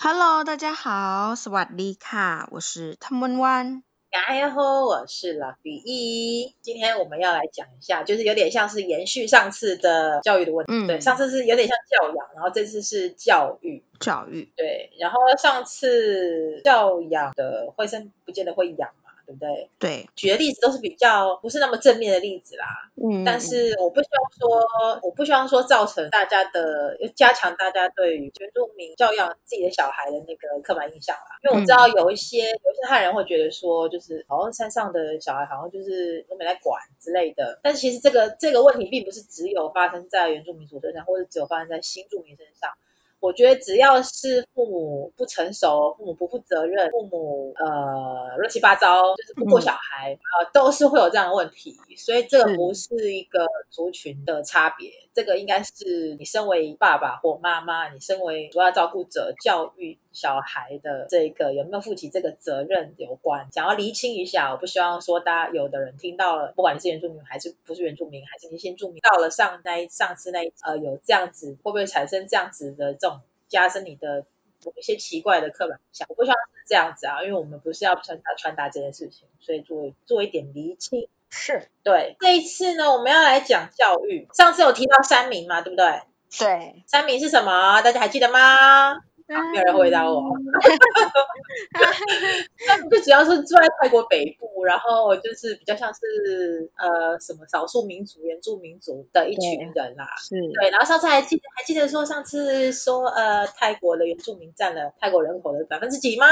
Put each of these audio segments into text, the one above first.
Hello，大家好，สวัสดีค่ะ，我是汤温温。大家好，我是老比一。今天我们要来讲一下，就是有点像是延续上次的教育的问题。嗯，对，上次是有点像教养，然后这次是教育。教育，对。然后上次教养的会生不见得会养。 对不对？对，举的例子都是比较不是那么正面的例子啦。嗯，但是我不希望说，我不希望说造成大家的，加强大家对于原住民教养自己的小孩的那个刻板印象啦。因为我知道有一些、嗯、有一些汉人会觉得说，就是好像山上的小孩好像就是都没来管之类的。但其实这个这个问题并不是只有发生在原住民族身上，或者只有发生在新住民身上。我觉得只要是父母不成熟、父母不负责任、父母呃乱七八糟，就是不顾小孩，嗯、呃，都是会有这样的问题。所以这个不是一个族群的差别，嗯、这个应该是你身为爸爸或妈妈，你身为主要照顾者，教育小孩的这个有没有负起这个责任有关。想要厘清一下，我不希望说大家有的人听到了，不管你是原住民还是不是原住民，还是你新住民，到了上那一上次那一呃有这样子，会不会产生这样子的这种？加深你的有一些奇怪的刻板印象，我不希望是这样子啊，因为我们不是要传达传达这件事情，所以做做一点厘清。是对。这一次呢，我们要来讲教育。上次有提到三明嘛，对不对？对。三明是什么？大家还记得吗？啊、没有人回答我。就主要是住在泰国北部，然后就是比较像是呃什么少数民族、原住民族的一群人啦。是。对，然后上次还记得还记得说上次说呃泰国的原住民占了泰国人口的百分之几吗？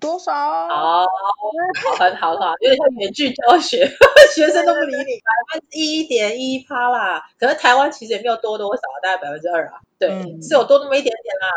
多少？好，很好，很好，有点像远距教学，学生都不理你，百分之一点一趴啦。可是台湾其实也没有多多少，大概百分之二啊。对，嗯、是有多那么一点点啦。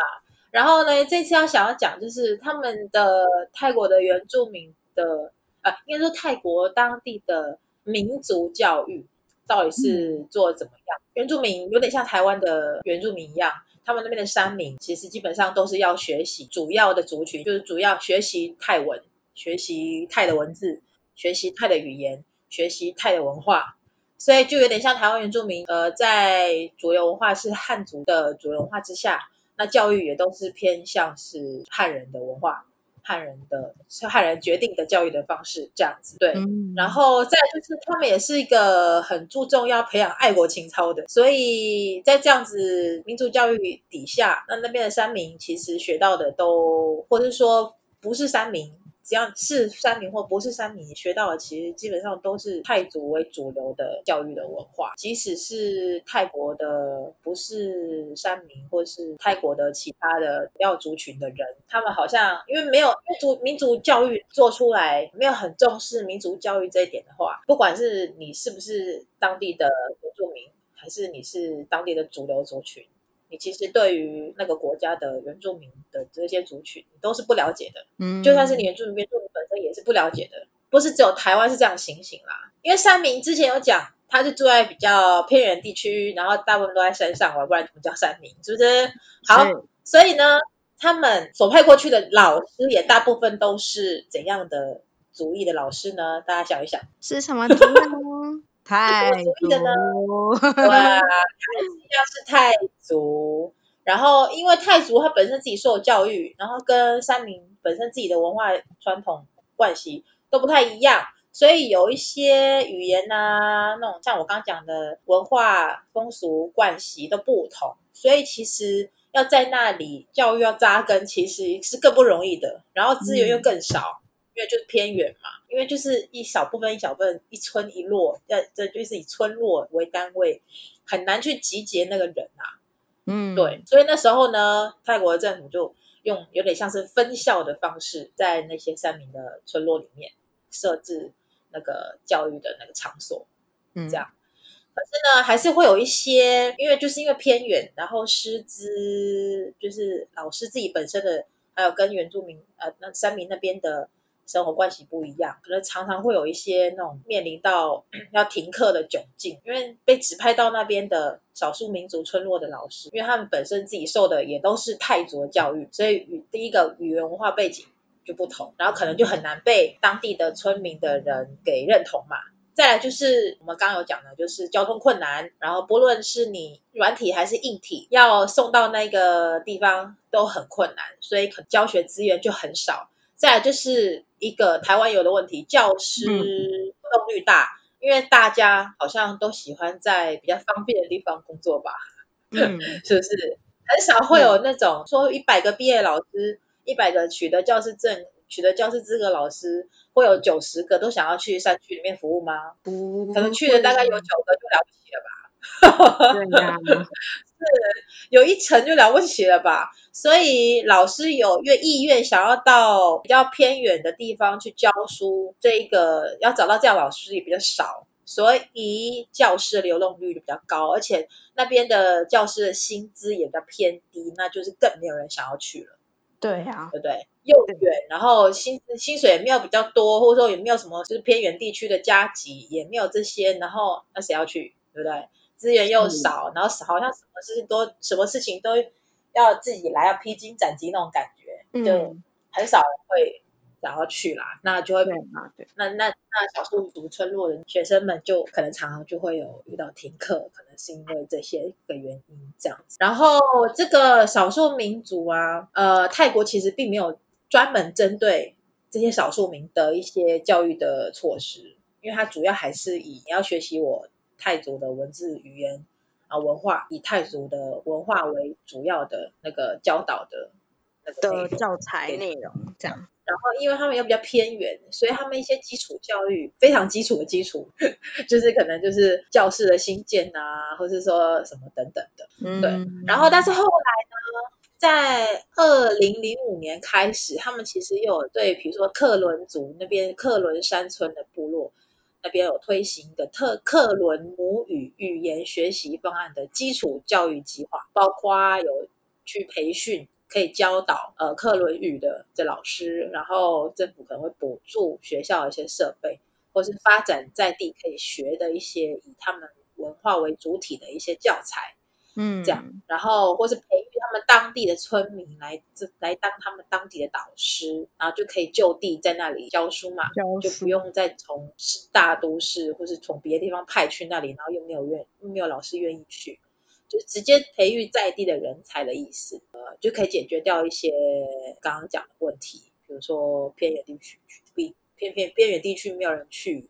然后呢，这次要想要讲就是他们的泰国的原住民的，呃，应该说泰国当地的民族教育到底是做怎么样？原住民有点像台湾的原住民一样，他们那边的山民其实基本上都是要学习，主要的族群就是主要学习泰文，学习泰的文字，学习泰的语言，学习泰的文化，所以就有点像台湾原住民，呃，在主流文化是汉族的主流文化之下。那教育也都是偏向是汉人的文化，汉人的是汉人决定的教育的方式这样子，对。嗯、然后再就是他们也是一个很注重要培养爱国情操的，所以在这样子民族教育底下，那那边的山民其实学到的都，或者是说不是山民。只要是山民或不是山民，学到的其实基本上都是泰族为主流的教育的文化。即使是泰国的不是山民，或是泰国的其他的要族群的人，他们好像因为没有民族民族教育做出来，没有很重视民族教育这一点的话，不管是你是不是当地的原住民，还是你是当地的主流族群。你其实对于那个国家的原住民的这些族群，你都是不了解的。嗯，就算是你原住民，原住民本身也是不了解的。不是只有台湾是这样情形啦。因为山民之前有讲，他是住在比较偏远地区，然后大部分都在山上玩，不然怎么叫山民？是不是？好，所以呢，他们所派过去的老师也大部分都是怎样的族裔的老师呢？大家想一想，是什么族呢？泰族的呢？哇，要是泰族，然后因为泰族他本身自己受教育，然后跟山民本身自己的文化传统关系都不太一样，所以有一些语言呐、啊，那种像我刚刚讲的文化风俗惯习都不同，所以其实要在那里教育要扎根，其实是更不容易的，然后资源又更少。嗯因为就是偏远嘛，因为就是一小部分一小部分一村一落，要这就是以村落为单位，很难去集结那个人啊。嗯，对，所以那时候呢，泰国的政府就用有点像是分校的方式，在那些山民的村落里面设置那个教育的那个场所，嗯，这样。可是呢，还是会有一些，因为就是因为偏远，然后师资就是老师自己本身的，还有跟原住民呃那山民那边的。生活关系不一样，可能常常会有一些那种面临到 要停课的窘境，因为被指派到那边的少数民族村落的老师，因为他们本身自己受的也都是泰族教育，所以语第一个语言文化背景就不同，然后可能就很难被当地的村民的人给认同嘛。再来就是我们刚刚有讲的，就是交通困难，然后不论是你软体还是硬体，要送到那个地方都很困难，所以可教学资源就很少。再来就是一个台湾有的问题，教师流动率大，嗯，因为大家好像都喜欢在比较方便的地方工作吧，嗯，是不是？很少会有那种说一百个毕业老师，一百个取得教师证。取得教师资格老师会有九十个都想要去山区里面服务吗？不，可能去的大概有九个就了不起了吧。对呀，是 有一层就了不起了吧？所以老师有愿意愿想要到比较偏远的地方去教书，这个要找到这样老师也比较少，所以教师流动率就比较高，而且那边的教师的薪资也比较偏低，那就是更没有人想要去了。对啊，对不对？又远，然后薪薪水也没有比较多，或者说也没有什么就是偏远地区的加急，也没有这些，然后那谁要去，对不对？资源又少，然后好像什么事情都什么事情都要自己来，要披荆斩棘那种感觉，就很少人会。想要去啦，那就会对对，那那那少数族村落的学生们就可能常常就会有遇到停课，可能是因为这些个原因这样子。然后这个少数民族啊，呃，泰国其实并没有专门针对这些少数民的一些教育的措施，因为它主要还是以你要学习我泰族的文字语言啊文化，以泰族的文化为主要的那个教导的那个的教材内容这样。然后，因为他们又比较偏远，所以他们一些基础教育非常基础的基础，就是可能就是教室的新建啊，或是说什么等等的，嗯、对。然后，但是后来呢，在二零零五年开始，他们其实又有对，比如说克伦族那边克伦山村的部落那边有推行的特克伦母语语言学习方案的基础教育计划，包括有去培训。可以教导呃克伦语的这老师，然后政府可能会补助学校的一些设备，或是发展在地可以学的一些以他们文化为主体的一些教材，嗯，这样，然后或是培育他们当地的村民来这来当他们当地的导师，然后就可以就地在那里教书嘛，书就不用再从大都市或是从别的地方派去那里，然后又没有愿又没有老师愿意去。就直接培育在地的人才的意思，呃，就可以解决掉一些刚刚讲的问题，比如说偏远地区比偏偏边远地区没有人去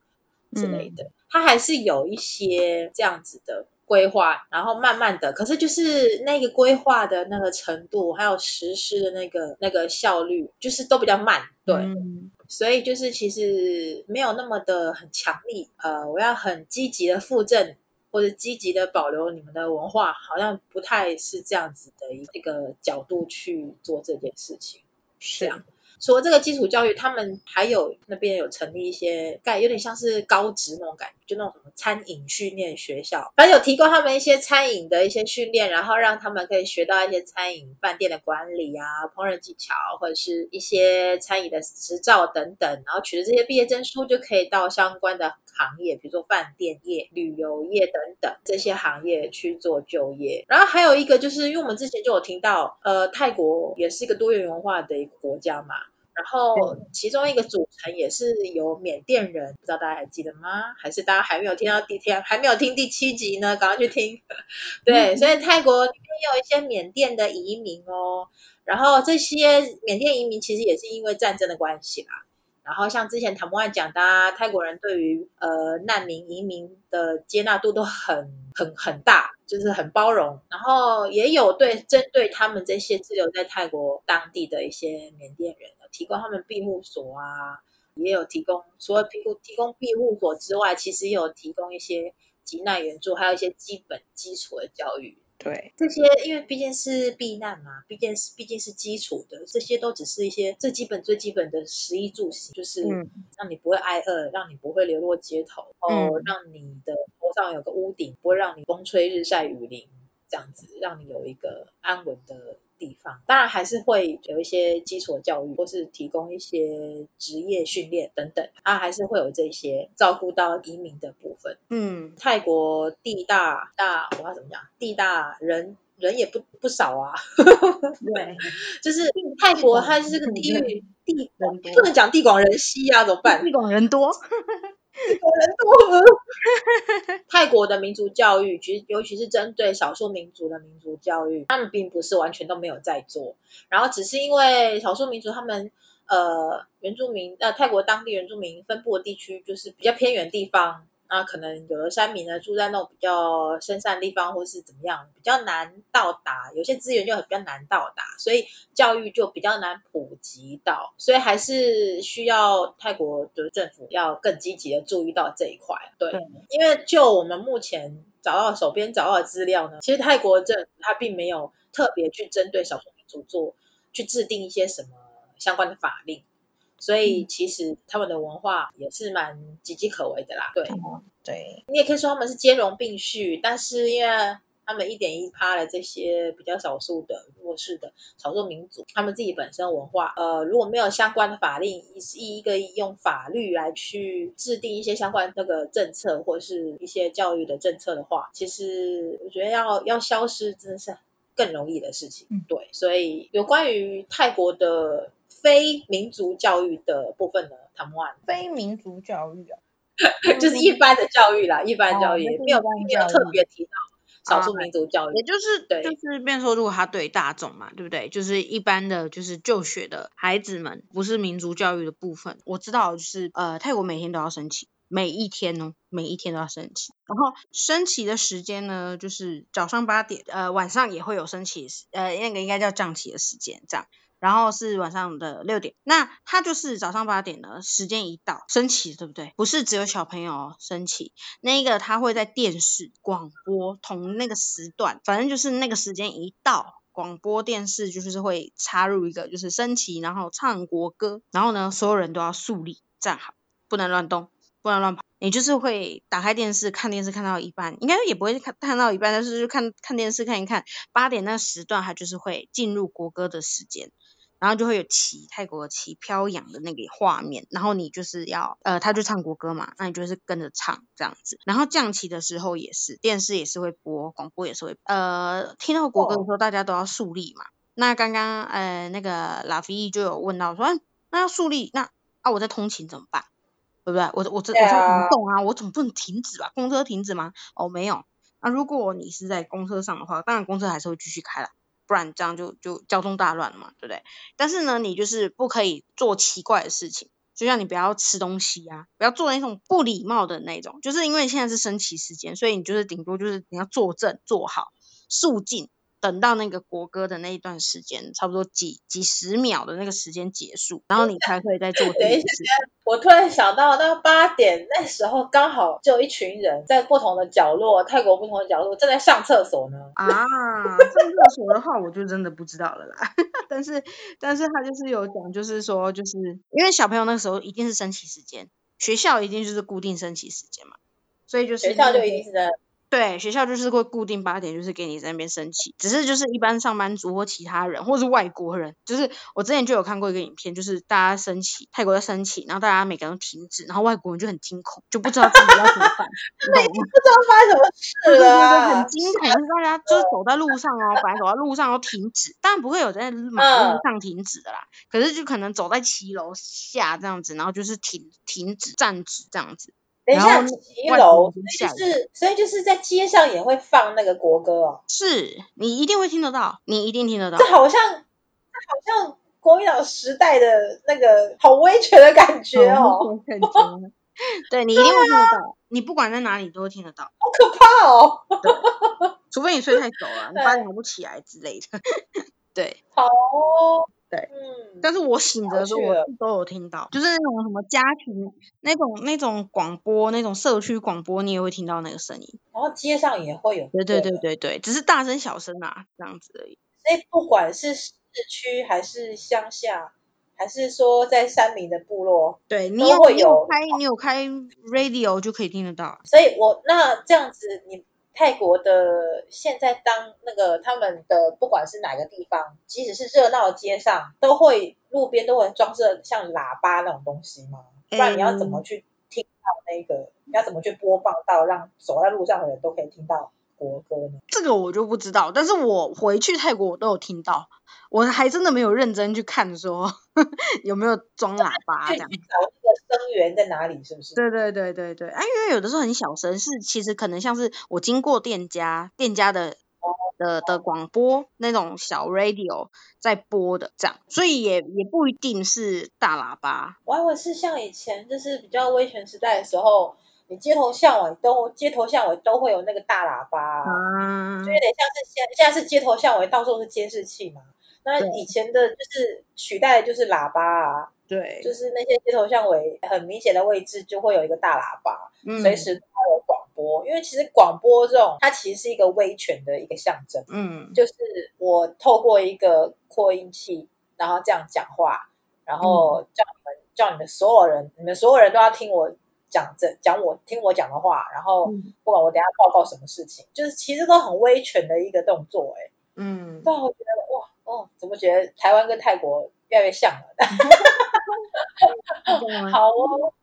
之类的，它还是有一些这样子的规划，然后慢慢的，可是就是那个规划的那个程度，还有实施的那个那个效率，就是都比较慢，对，嗯、所以就是其实没有那么的很强力，呃，我要很积极的附赠。或者积极的保留你们的文化，好像不太是这样子的一个角度去做这件事情，是这样。除了这个基础教育，他们还有那边有成立一些，盖有点像是高职那种感觉，就那种什么餐饮训练学校，反正有提供他们一些餐饮的一些训练，然后让他们可以学到一些餐饮饭店的管理啊、烹饪技巧，或者是一些餐饮的执照等等，然后取得这些毕业证书，就可以到相关的行业，比如说饭店业、旅游业等等这些行业去做就业。然后还有一个就是，因为我们之前就有听到，呃，泰国也是一个多元文化的一个国家嘛。然后其中一个组成也是由缅甸人，不知道大家还记得吗？还是大家还没有听到第天还没有听第七集呢？赶快去听。对，所以泰国里面也有一些缅甸的移民哦。然后这些缅甸移民其实也是因为战争的关系啦。然后像之前唐木汉讲的啊，泰国人对于呃难民移民的接纳度都很很很大，就是很包容。然后也有对针对他们这些滞留在泰国当地的一些缅甸人。提供他们庇护所啊，也有提供除了庇护提供庇护所之外，其实也有提供一些急难援助，还有一些基本基础的教育。对，这些因为毕竟是避难嘛，毕竟是毕竟是基础的，这些都只是一些最基本最基本的食衣住行，就是让你不会挨饿，让你不会流落街头，哦，让你的头上有个屋顶，不会让你风吹日晒雨淋，这样子让你有一个安稳的。地方当然还是会有一些基础教育，或是提供一些职业训练等等，啊，还是会有这些照顾到移民的部分。嗯，泰国地大大，我要怎么讲？地大人人也不不少啊。对，就是泰国它是个地域地，不能讲地广人稀啊，怎么办？地广人多。泰国的民族教育，其实尤其是针对少数民族的民族教育，他们并不是完全都没有在做，然后只是因为少数民族他们呃原住民呃泰国当地原住民分布的地区就是比较偏远地方。那可能有的山民呢住在那种比较深山的地方，或是怎么样，比较难到达，有些资源就很比较难到达，所以教育就比较难普及到，所以还是需要泰国的政府要更积极的注意到这一块。对，对，因为就我们目前找到手边找到的资料呢，其实泰国政府它并没有特别去针对少数民族做去制定一些什么相关的法令。所以其实他们的文化也是蛮岌岌可危的啦，对，对，你也可以说他们是兼容并蓄，但是因为他们一点一趴的这些比较少数的弱势的少数民族，他们自己本身文化，呃，如果没有相关的法令，一一个用法律来去制定一些相关那个政策或者是一些教育的政策的话，其实我觉得要要消失真的是更容易的事情，嗯，对，所以有关于泰国的。非民族教育的部分呢，他们非民族教育啊，就是一般的教育啦，一般教育没有没有特别提到少数民族教育，也就是对，就是变说如果他对大众嘛，对不对？就是一般的就是就学的孩子们，不是民族教育的部分。我知道就是呃，泰国每天都要升旗，每一天哦，每一天都要升旗。然后升旗的时间呢，就是早上八点，呃，晚上也会有升旗，呃，那个应该叫降旗的时间，这样。然后是晚上的六点，那他就是早上八点的时间一到升旗，对不对？不是只有小朋友升旗，那个他会在电视广播同那个时段，反正就是那个时间一到，广播电视就是会插入一个就是升旗，然后唱国歌，然后呢，所有人都要肃立站好，不能乱动，不能乱跑。你就是会打开电视看电视看到一半，应该也不会看看到一半，但是就看看电视看一看，八点那个时段，它就是会进入国歌的时间。然后就会有旗，泰国的旗飘扬的那个画面，然后你就是要，呃，他就唱国歌嘛，那你就是跟着唱这样子。然后降旗的时候也是，电视也是会播，广播也是会，呃，听到国歌的时候大家都要肃立嘛。那刚刚，呃，那个拉菲就有问到说，嗯、那要肃立，那啊我在通勤怎么办？对不对？我我这我在移动啊，我总不能停止吧？公车停止吗？哦，没有。那如果你是在公车上的话，当然公车还是会继续开了。不然这样就就交通大乱了嘛，对不对？但是呢，你就是不可以做奇怪的事情，就像你不要吃东西啊，不要做那种不礼貌的那种，就是因为现在是升旗时间，所以你就是顶多就是你要坐正坐好，肃静。等到那个国歌的那一段时间，差不多几几十秒的那个时间结束，然后你才可以再做 等一下。我突然想到，那八点那时候刚好就有一群人在不同的角落，泰国不同的角落正在上厕所呢。啊，上厕所的话，我就真的不知道了啦。但是，但是他就是有讲，就是说，就是因为小朋友那个时候一定是升旗时间，学校一定就是固定升旗时间嘛，所以就是学校就一定是在。对，学校就是会固定八点，就是给你在那边升旗。只是就是一般上班族或其他人，或是外国人，就是我之前就有看过一个影片，就是大家升旗，泰国在升旗，然后大家每个人都停止，然后外国人就很惊恐，就不知道自己要怎么办，你不知道发生什么事了，啊，很惊恐，就是大家就是走在路上哦，本来走在路上都停止，当然不会有在马路上停止的啦，嗯，可是就可能走在骑楼下这样子，然后就是停停止站直这样子。等一下，骑楼，就是，所以就是在街上也会放那个国歌哦。是你一定会听得到，你一定听得到。这好像，这好像国民党时代的那个好威权的感觉哦。对，你一定会听得到，你不管在哪里都会听得到。好可怕哦！除非你睡太久了，你八点还不起来之类的。对，好哦。对，嗯，但是我醒着的时候，我都有听到，就是那种什么家庭那种那种广播，那种社区广播，你也会听到那个声音。然后街上也会有，对对对对对，只是大声小声啊，这样子而已。所以不管是市区还是乡下，还是说在山民的部落，对，你有开，你有开 radio 就可以听得到。所以我那这样子你。泰国的现在当那个他们的不管是哪个地方，即使是热闹的街上，都会路边都会装设像喇叭那种东西吗？不然你要怎么去听到那个？嗯、你要怎么去播放到让走在路上的人都可以听到国歌呢？这个我就不知道，但是我回去泰国我都有听到，我还真的没有认真去看说 有没有装喇叭这样。去找那声源在哪里，是不是？对对对对对，啊，因为有的时候很小声，是其实可能像是我经过店家，店家的。的的广播那种小 radio 在播的这样，所以也也不一定是大喇叭。我还以为是像以前就是比较威权时代的时候，你街头巷尾都街头巷尾都会有那个大喇叭，嗯，就有点像是现现在是街头巷尾到处是监视器嘛。那以前的就是取代的就是喇叭啊，对，就是那些街头巷尾很明显的位置就会有一个大喇叭，嗯，随时都有广播。因为其实广播这种，它其实是一个威权的一个象征。嗯，就是我透过一个扩音器，然后这样讲话，然后叫你们、嗯、叫你们所有人，你们所有人都要听我讲这讲我听我讲的话，然后不管我等下报告什么事情，嗯、就是其实都很威权的一个动作。哎，嗯，但我觉得哇哦，怎么觉得台湾跟泰国越来越像了？好哦，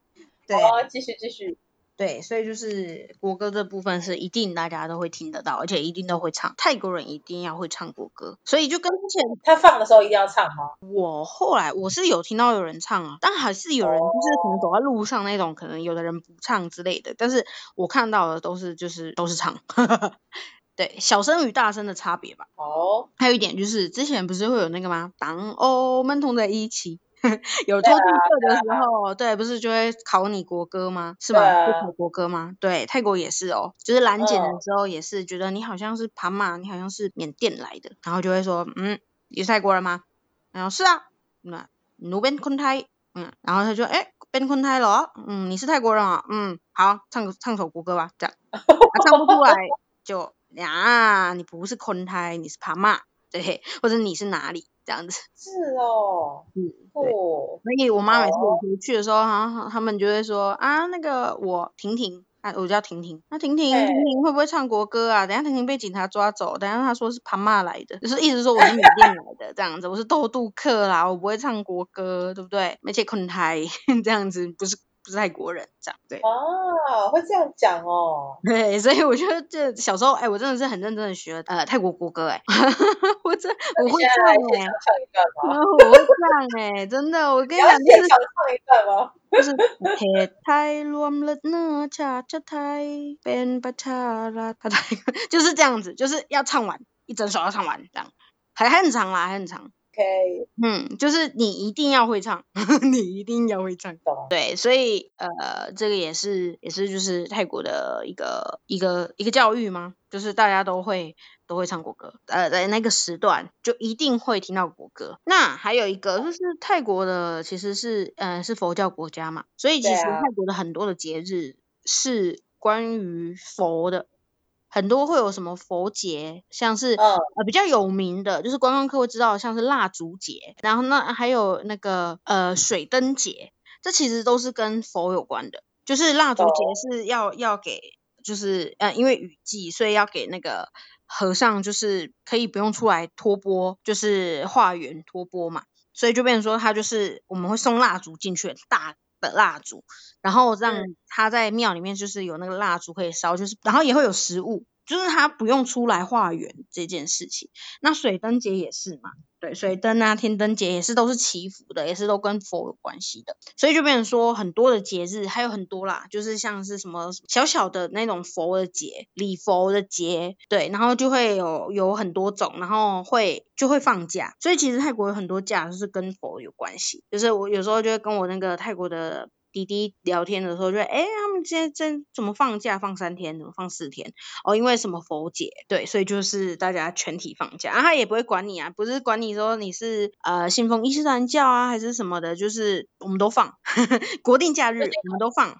对，好，继续继续。对，所以就是国歌这部分是一定大家都会听得到，而且一定都会唱。泰国人一定要会唱国歌，所以就跟之前他放的时候一定要唱吗？我后来我是有听到有人唱啊，但还是有人就是可能走在路上那种，可能有的人不唱之类的。但是我看到的都是就是都是唱，对，小声与大声的差别吧。哦，还有一点就是之前不是会有那个吗？当我们同在一起。有偷渡客的时候，对，对，不是就会考你国歌吗？是吗？会考国歌吗？对，泰国也是哦，就是拦检的时候也是觉得你好像是爬马，你好像是缅甸来的，然后就会说，嗯，你是泰国人吗？然后是啊，那努边昆泰，嗯，然后他就哎，边昆泰了，嗯，你是泰国人啊，嗯，好，唱唱首国歌吧，这样，他唱不出来就呀，你不是昆泰，你是爬马，对，或者你是哪里？这样子是哦，嗯，对，所以我妈每次我回去的时候，哈、哦，他们就会说啊，那个我婷婷，啊，我叫婷婷，那婷婷婷婷会不会唱国歌啊？等下婷婷被警察抓走，等下她说是旁骂来的，就是意思说我是缅甸来的这样子，我是偷渡客啦，我不会唱国歌，对不对？没切困台 这样子不是。不是泰国人，这样对啊，会这样讲哦。对，所以我觉得这小时候，哎、欸，我真的是很认真的学呃泰国国歌，哎，我真我会唱哎、欸，唱一段吗？我会唱哎、欸，真的，我跟你讲，就是唱一段吗？就是泰泰罗勒那恰恰泰变巴恰拉他泰，就是这样子，就是要唱完一整首要唱完这样，还还很长啦，还很长。Okay. 嗯，就是你一定要会唱，你一定要会唱。懂。对，所以呃，这个也是也是就是泰国的一个一个一个教育吗？就是大家都会都会唱国歌，呃，在那个时段就一定会听到国歌。那还有一个就是泰国的其实是呃是佛教国家嘛，所以其实泰国的很多的节日是关于佛的。很多会有什么佛节，像是、嗯、呃比较有名的，就是观光客会知道，像是蜡烛节，然后那还有那个呃水灯节，这其实都是跟佛有关的。就是蜡烛节是要要给，就是呃因为雨季，所以要给那个和尚，就是可以不用出来托钵，就是化缘托钵嘛，所以就变成说他就是我们会送蜡烛进去，大的蜡烛，然后让他在庙里面就是有那个蜡烛可以烧，就是然后也会有食物，就是他不用出来化缘这件事情。那水灯节也是嘛，对，水灯啊、天灯节也是都是祈福的，也是都跟佛有关系的。所以就变成说很多的节日还有很多啦，就是像是什么小小的那种佛的节、礼佛的节，对，然后就会有有很多种，然后会就会放假。所以其实泰国有很多假都是跟佛有关系，就是我有时候就会跟我那个泰国的。滴滴聊天的时候就，哎，他们今天真怎么放假？放三天，怎么放四天？哦，因为什么佛节，对，所以就是大家全体放假，啊，他也不会管你啊，不是管你说你是呃信奉伊斯兰教啊还是什么的，就是我们都放，国定假日我们都放。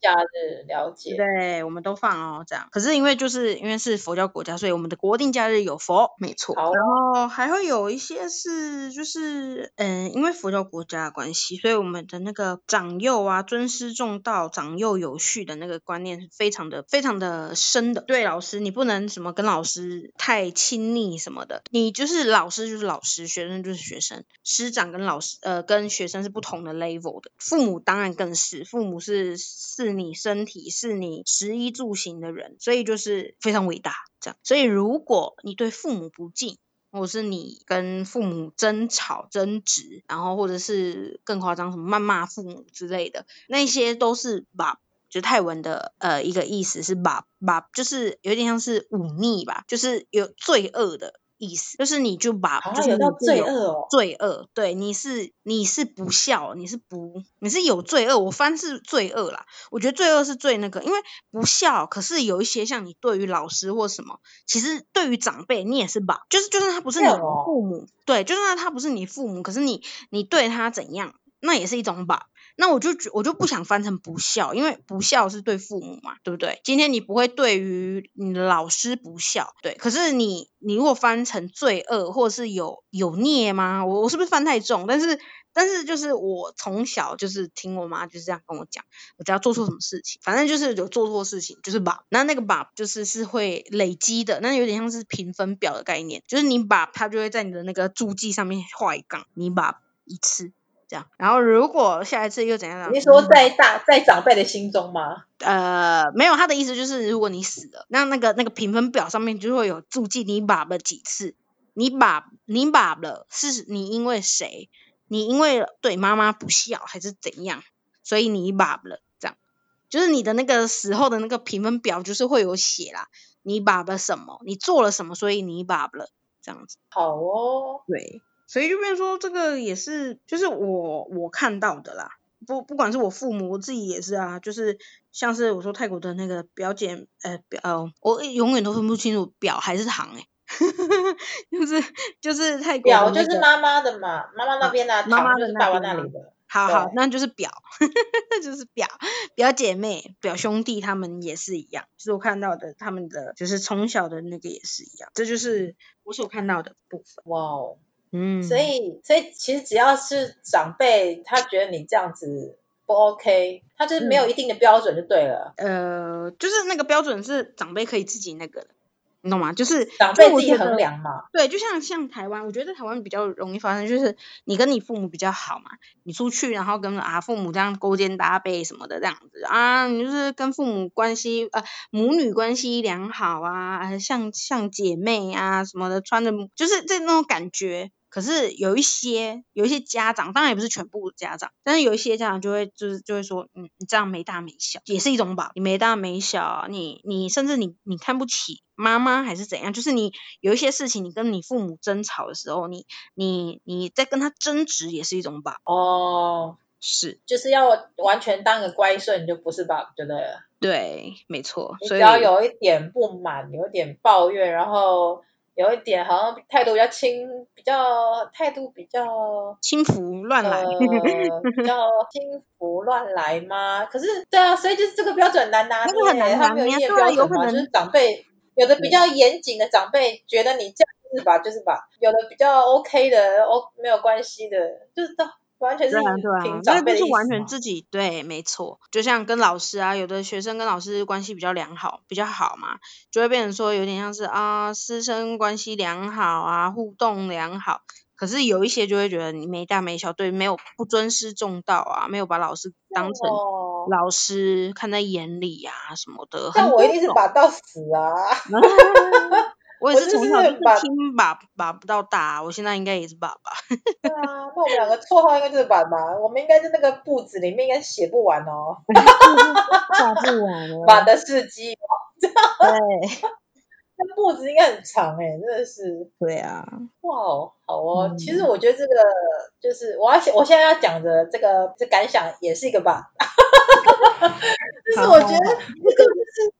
假日了解，对，我们都放哦，这样。可是因为就是因为是佛教国家，所以我们的国定假日有佛，没错。然后还会有一些是就是嗯，因为佛教国家的关系，所以我们的那个长幼啊，尊师重道，长幼有序的那个观念是非常的非常的深的。对老师，你不能什么跟老师太亲昵什么的，你就是老师就是老师，学生就是学生，师长跟老师呃跟学生是不同的 level 的，父母当然更是，父母是是。你身体是你食衣住行的人，所以就是非常伟大这样。所以如果你对父母不敬，或是你跟父母争吵争执，然后或者是更夸张什么谩骂父母之类的，那些都是把。就泰文的呃一个意思是把把，就是有点像是忤逆吧，就是有罪恶的意思，就是你就把、啊、就是有罪恶哦，罪恶，对，你是你是不孝，你是不你是有罪恶，我翻是罪恶啦，我觉得罪恶是最那个，因为不孝，可是有一些像你对于老师或什么，其实对于长辈你也是把，就是就算他不是你的父母，对，就算他不是你父母，可是你你对他怎样，那也是一种把。那我就觉我就不想翻成不孝，因为不孝是对父母嘛，对不对？今天你不会对于你的老师不孝，对。可是你你如果翻成罪恶，或者是有有孽吗？我我是不是翻太重？但是但是就是我从小就是听我妈就是这样跟我讲，我只要做错什么事情，反正就是有做错事情就是把，那那个把就是是会累积的，那有点像是评分表的概念，就是你把它就会在你的那个注记上面画一杠，你把一次。这样，然后如果下一次又怎样？你说在大在长辈的心中吗？呃，没有，他的意思就是如果你死了，那那个那个评分表上面就会有注记你爸了几次，你爸你爸了是你因为谁？你因为对妈妈不孝还是怎样？所以你爸了这样，就是你的那个死后的那个评分表就是会有写啦，你爸了什么？你做了什么？所以你爸了这样子。好哦，对。所以就变成说，这个也是，就是我我看到的啦。不不管是我父母，我自己也是啊。就是像是我说泰国的那个表姐，呃表，呃，我永远都分不清楚表还是堂哎、欸，就是就是泰国、那个、表就是妈妈的嘛，妈妈那边的、啊，妈妈的爸爸那里的。好好，那就是表，就是表表姐妹、表兄弟他们也是一样。就是我看到的，他们的就是从小的那个也是一样。这就是我所看到的部分。哇哦。嗯，所以所以其实只要是长辈，他觉得你这样子不 OK，他就是没有一定的标准就对了。嗯、呃，就是那个标准是长辈可以自己那个的，你懂吗？就是长辈自己衡量嘛。对，就像像台湾，我觉得在台湾比较容易发生，就是你跟你父母比较好嘛，你出去然后跟啊父母这样勾肩搭背什么的这样子啊，你就是跟父母关系呃母女关系良好啊，像像姐妹啊什么的，穿着就是这那种感觉。可是有一些有一些家长，当然也不是全部家长，但是有一些家长就会就是就会说，嗯，你这样没大没小，也是一种吧，你没大没小，你你甚至你你看不起妈妈还是怎样，就是你有一些事情，你跟你父母争吵的时候，你你你在跟他争执也是一种吧？哦，是，就是要完全当个乖顺，你就不是吧？对不对？对，没错，你只要有一点不满，有一点抱怨，然后。有一点好像态度比较轻，比较态度比较轻浮乱来，呃、比较轻浮乱来吗？可是对啊，所以就是这个标准难拿捏，那个很难拿捏，他没有一定标准嘛，就是长辈有的比较严谨的长辈觉得你这样是吧，就是吧，有的比较 OK 的，O 没有关系的，就是到。完全是对啊，对啊，那不是完全自己对，没错。就像跟老师啊，有的学生跟老师关系比较良好，比较好嘛，就会变成说有点像是啊，师生关系良好啊，互动良好。可是有一些就会觉得你没大没小，对，没有不尊师重道啊，没有把老师当成老师看在眼里啊什么的。但我一定是把到死啊。我也是从小就是听爸爸不到大，我现在应该也是爸爸。对啊，那我们两个绰号应该就是爸爸，我们应该是那个簿子里面应该写不完哦。画不完哦。爸 的事迹。对。那簿子应该很长哎，真的是。对啊。哇哦，好哦。嗯、其实我觉得这个就是我要我现在要讲的这个这感想也是一个爸。就是我觉得这个就是。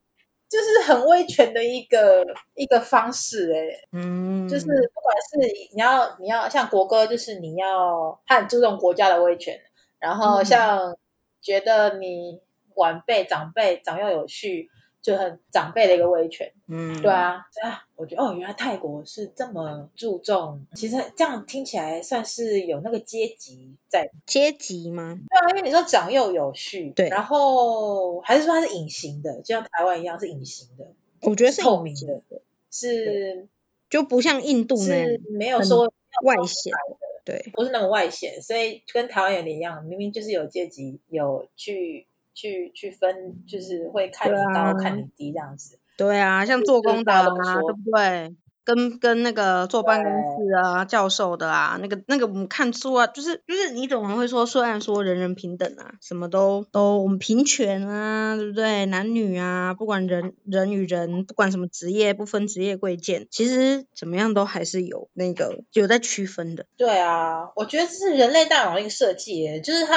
就是很威权的一个一个方式哎、欸，嗯，就是不管是你要你要像国歌，就是你要他很注重国家的威权，然后像觉得你晚辈长辈长幼有序。就很长辈的一个威权，嗯，对啊，啊，我觉得哦，原来泰国是这么注重，其实这样听起来算是有那个阶级在。阶级吗？对啊，因为你说长幼有序，对，然后还是说它是隐形的，就像台湾一样是隐形的，我觉得是透明的，是就不像印度那样没有说外显的，对，不是那么外显，所以跟台湾有点一样，明明就是有阶级，有去。去去分，就是会看你高，啊、看你低这样子。对啊，像做工的啊，对不对？跟跟那个坐办公室啊、教授的啊，那个那个我们看书啊，就是就是你怎么会说，虽然说人人平等啊，什么都都我们平权啊，对不对？男女啊，不管人人与人，不管什么职业，不分职业贵贱，其实怎么样都还是有那个有在区分的。对啊，我觉得这是人类大脑的一个设计，就是它。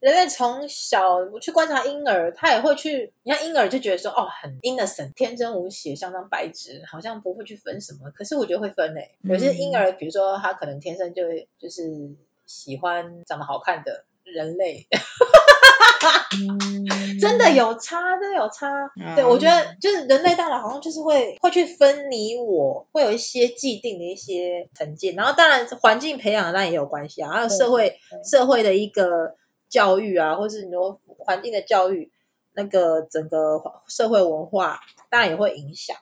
人类从小我去观察婴儿，他也会去，你看婴儿就觉得说，哦，很 innocent，天真无邪，相当白纸，好像不会去分什么。可是我觉得会分诶，有些婴儿，比如说他可能天生就会就是喜欢长得好看的人类，真的有差，真的有差。嗯、对，我觉得就是人类大脑好像就是会会去分你我，会有一些既定的一些成见，然后当然环境培养当然也有关系啊，还有社会社会的一个。教育啊，或是你说环境的教育，那个整个社会文化当然也会影响，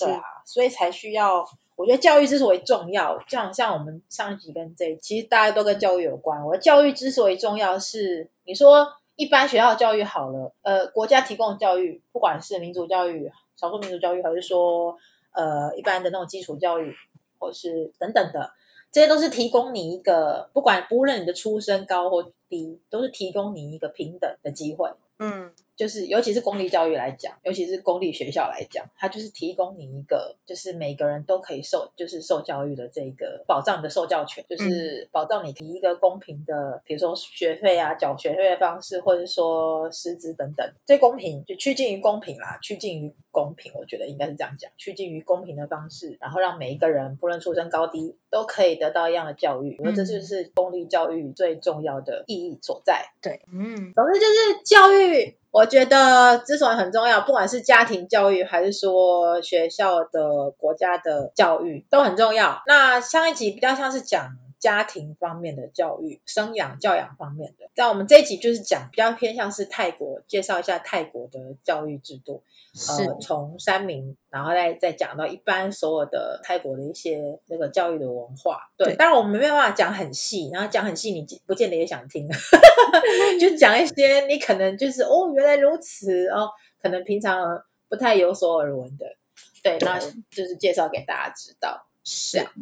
对啊，所以才需要。我觉得教育之所以重要，像像我们上一集跟这一，其实大家都跟教育有关。我的教育之所以重要是，你说一般学校教育好了，呃，国家提供的教育，不管是民族教育、少数民族教育，还是说呃一般的那种基础教育，或是等等的。这些都是提供你一个，不管不论你的出身高或低，都是提供你一个平等的机会。嗯。就是，尤其是公立教育来讲，尤其是公立学校来讲，它就是提供你一个，就是每个人都可以受，就是受教育的这个保障你的受教权，就是保障你提一个公平的，比如说学费啊，缴学费的方式，或者说师资等等，最公平就趋近于公平啦，趋近于公平，我觉得应该是这样讲，趋近于公平的方式，然后让每一个人不论出身高低，都可以得到一样的教育，我觉得这就是公立教育最重要的意义所在。对，嗯，总之就是教育。我觉得之所以很重要，不管是家庭教育还是说学校的、国家的教育都很重要。那上一集比较像是讲家庭方面的教育、生养教养方面的，在我们这一集就是讲比较偏向是泰国，介绍一下泰国的教育制度。呃，从三明，然后再再讲到一般所有的泰国的一些那个教育的文化。对，当然我们没办法讲很细，然后讲很细你不见得也想听，就讲一些你可能就是哦，原来如此哦，可能平常不太有所耳闻的。对，那就是介绍给大家知道。是啊。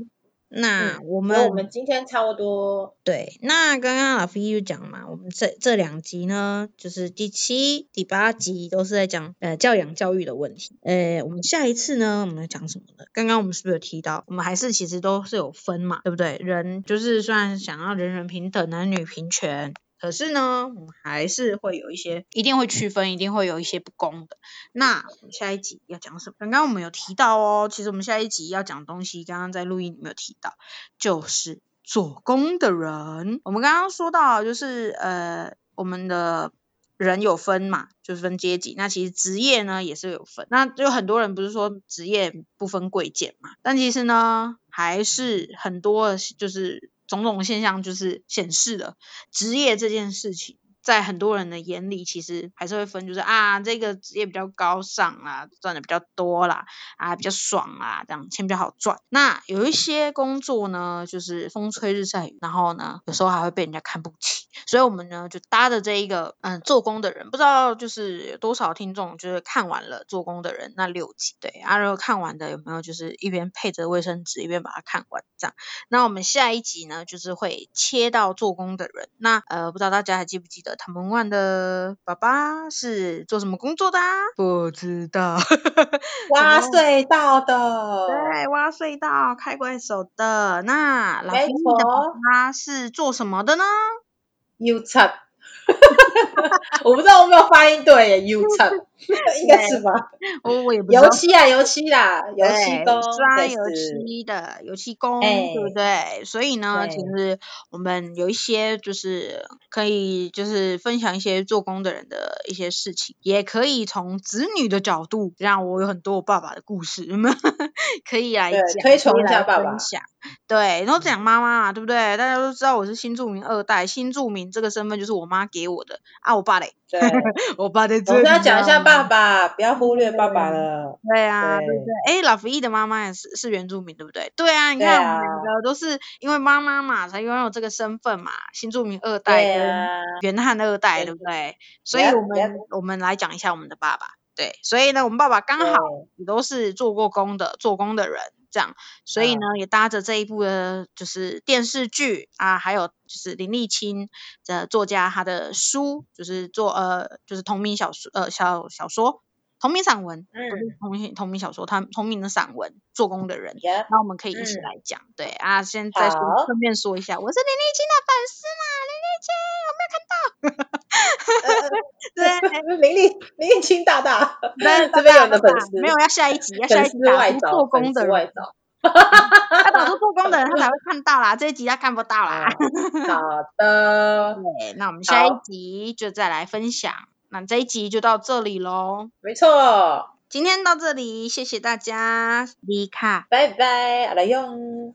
那我们、嗯、我们今天差不多对。那刚刚老飞就讲嘛，我们这这两集呢，就是第七、第八集都是在讲呃教养教育的问题。呃，我们下一次呢，我们要讲什么呢？刚刚我们是不是有提到，我们还是其实都是有分嘛，对不对？人就是虽然想要人人平等、男女平权。可是呢，我们还是会有一些，一定会区分，一定会有一些不公的。那我们下一集要讲什么？刚刚我们有提到哦，其实我们下一集要讲的东西，刚刚在录音里面有提到，就是做工的人。我们刚刚说到，就是呃，我们的人有分嘛，就是分阶级。那其实职业呢也是有分。那就很多人不是说职业不分贵贱嘛？但其实呢，还是很多就是。种种现象就是显示了职业这件事情。在很多人的眼里，其实还是会分，就是啊，这个职业比较高尚啦，赚的比较多啦，啊，比较爽啦，这样钱比较好赚。那有一些工作呢，就是风吹日晒雨，然后呢，有时候还会被人家看不起。所以我们呢，就搭着这一个，嗯，做工的人，不知道就是有多少听众就是看完了做工的人那六集，对，啊，如果看完的有没有就是一边配着卫生纸一边把它看完这样？那我们下一集呢，就是会切到做工的人。那呃，不知道大家还记不记得？他们玩的爸爸是做什么工作的？啊？不知道，挖隧道的。对，挖隧道、开怪手的。那老师的爸爸是做什么的呢？油漆。我不知道我没有发音对耶，油 漆应该是吧？我我也不知道。油漆啊，油漆啦，油漆工，刷油漆的油漆工，对不对？所以呢，其实我们有一些就是可以就是分享一些做工的人的一些事情，也可以从子女的角度，让我有很多我爸爸的故事，可以来讲，推崇一下爸爸。对，然后讲妈妈嘛，对不对？大家都知道我是新住民二代，新住民这个身份就是我妈给我的啊，我爸嘞，对，我爸的。我们要讲一下爸爸，不要忽略爸爸了。对啊，对对。哎，老福义的妈妈也是是原住民，对不对？对啊，你看我们两个都是因为妈妈嘛，才拥有这个身份嘛，新住民二代跟原汉二代，对不对？所以我们我们来讲一下我们的爸爸。对，所以呢，我们爸爸刚好也都是做过工的，做工的人。这样，所以呢，嗯、也搭着这一部的，就是电视剧啊，还有就是林立清的作家他的书，就是做呃，就是同名小说呃小小说。同名散文，嗯，同名同名小说，他同名的散文，做工的人，那我们可以一起来讲，嗯、对啊，先再顺便说一下，我是林立清的粉丝嘛，林立清有没有看到？呃、对，林立林立青大大，对，这边有的粉丝，没有要下一集，要下一集打出做工的人，他打出做工的人，他才会看到啦，这一集他看不到啦。好的，对，那我们下一集就再来分享。那这一集就到这里喽。没错，今天到这里，谢谢大家，丽卡，拜拜，阿来用。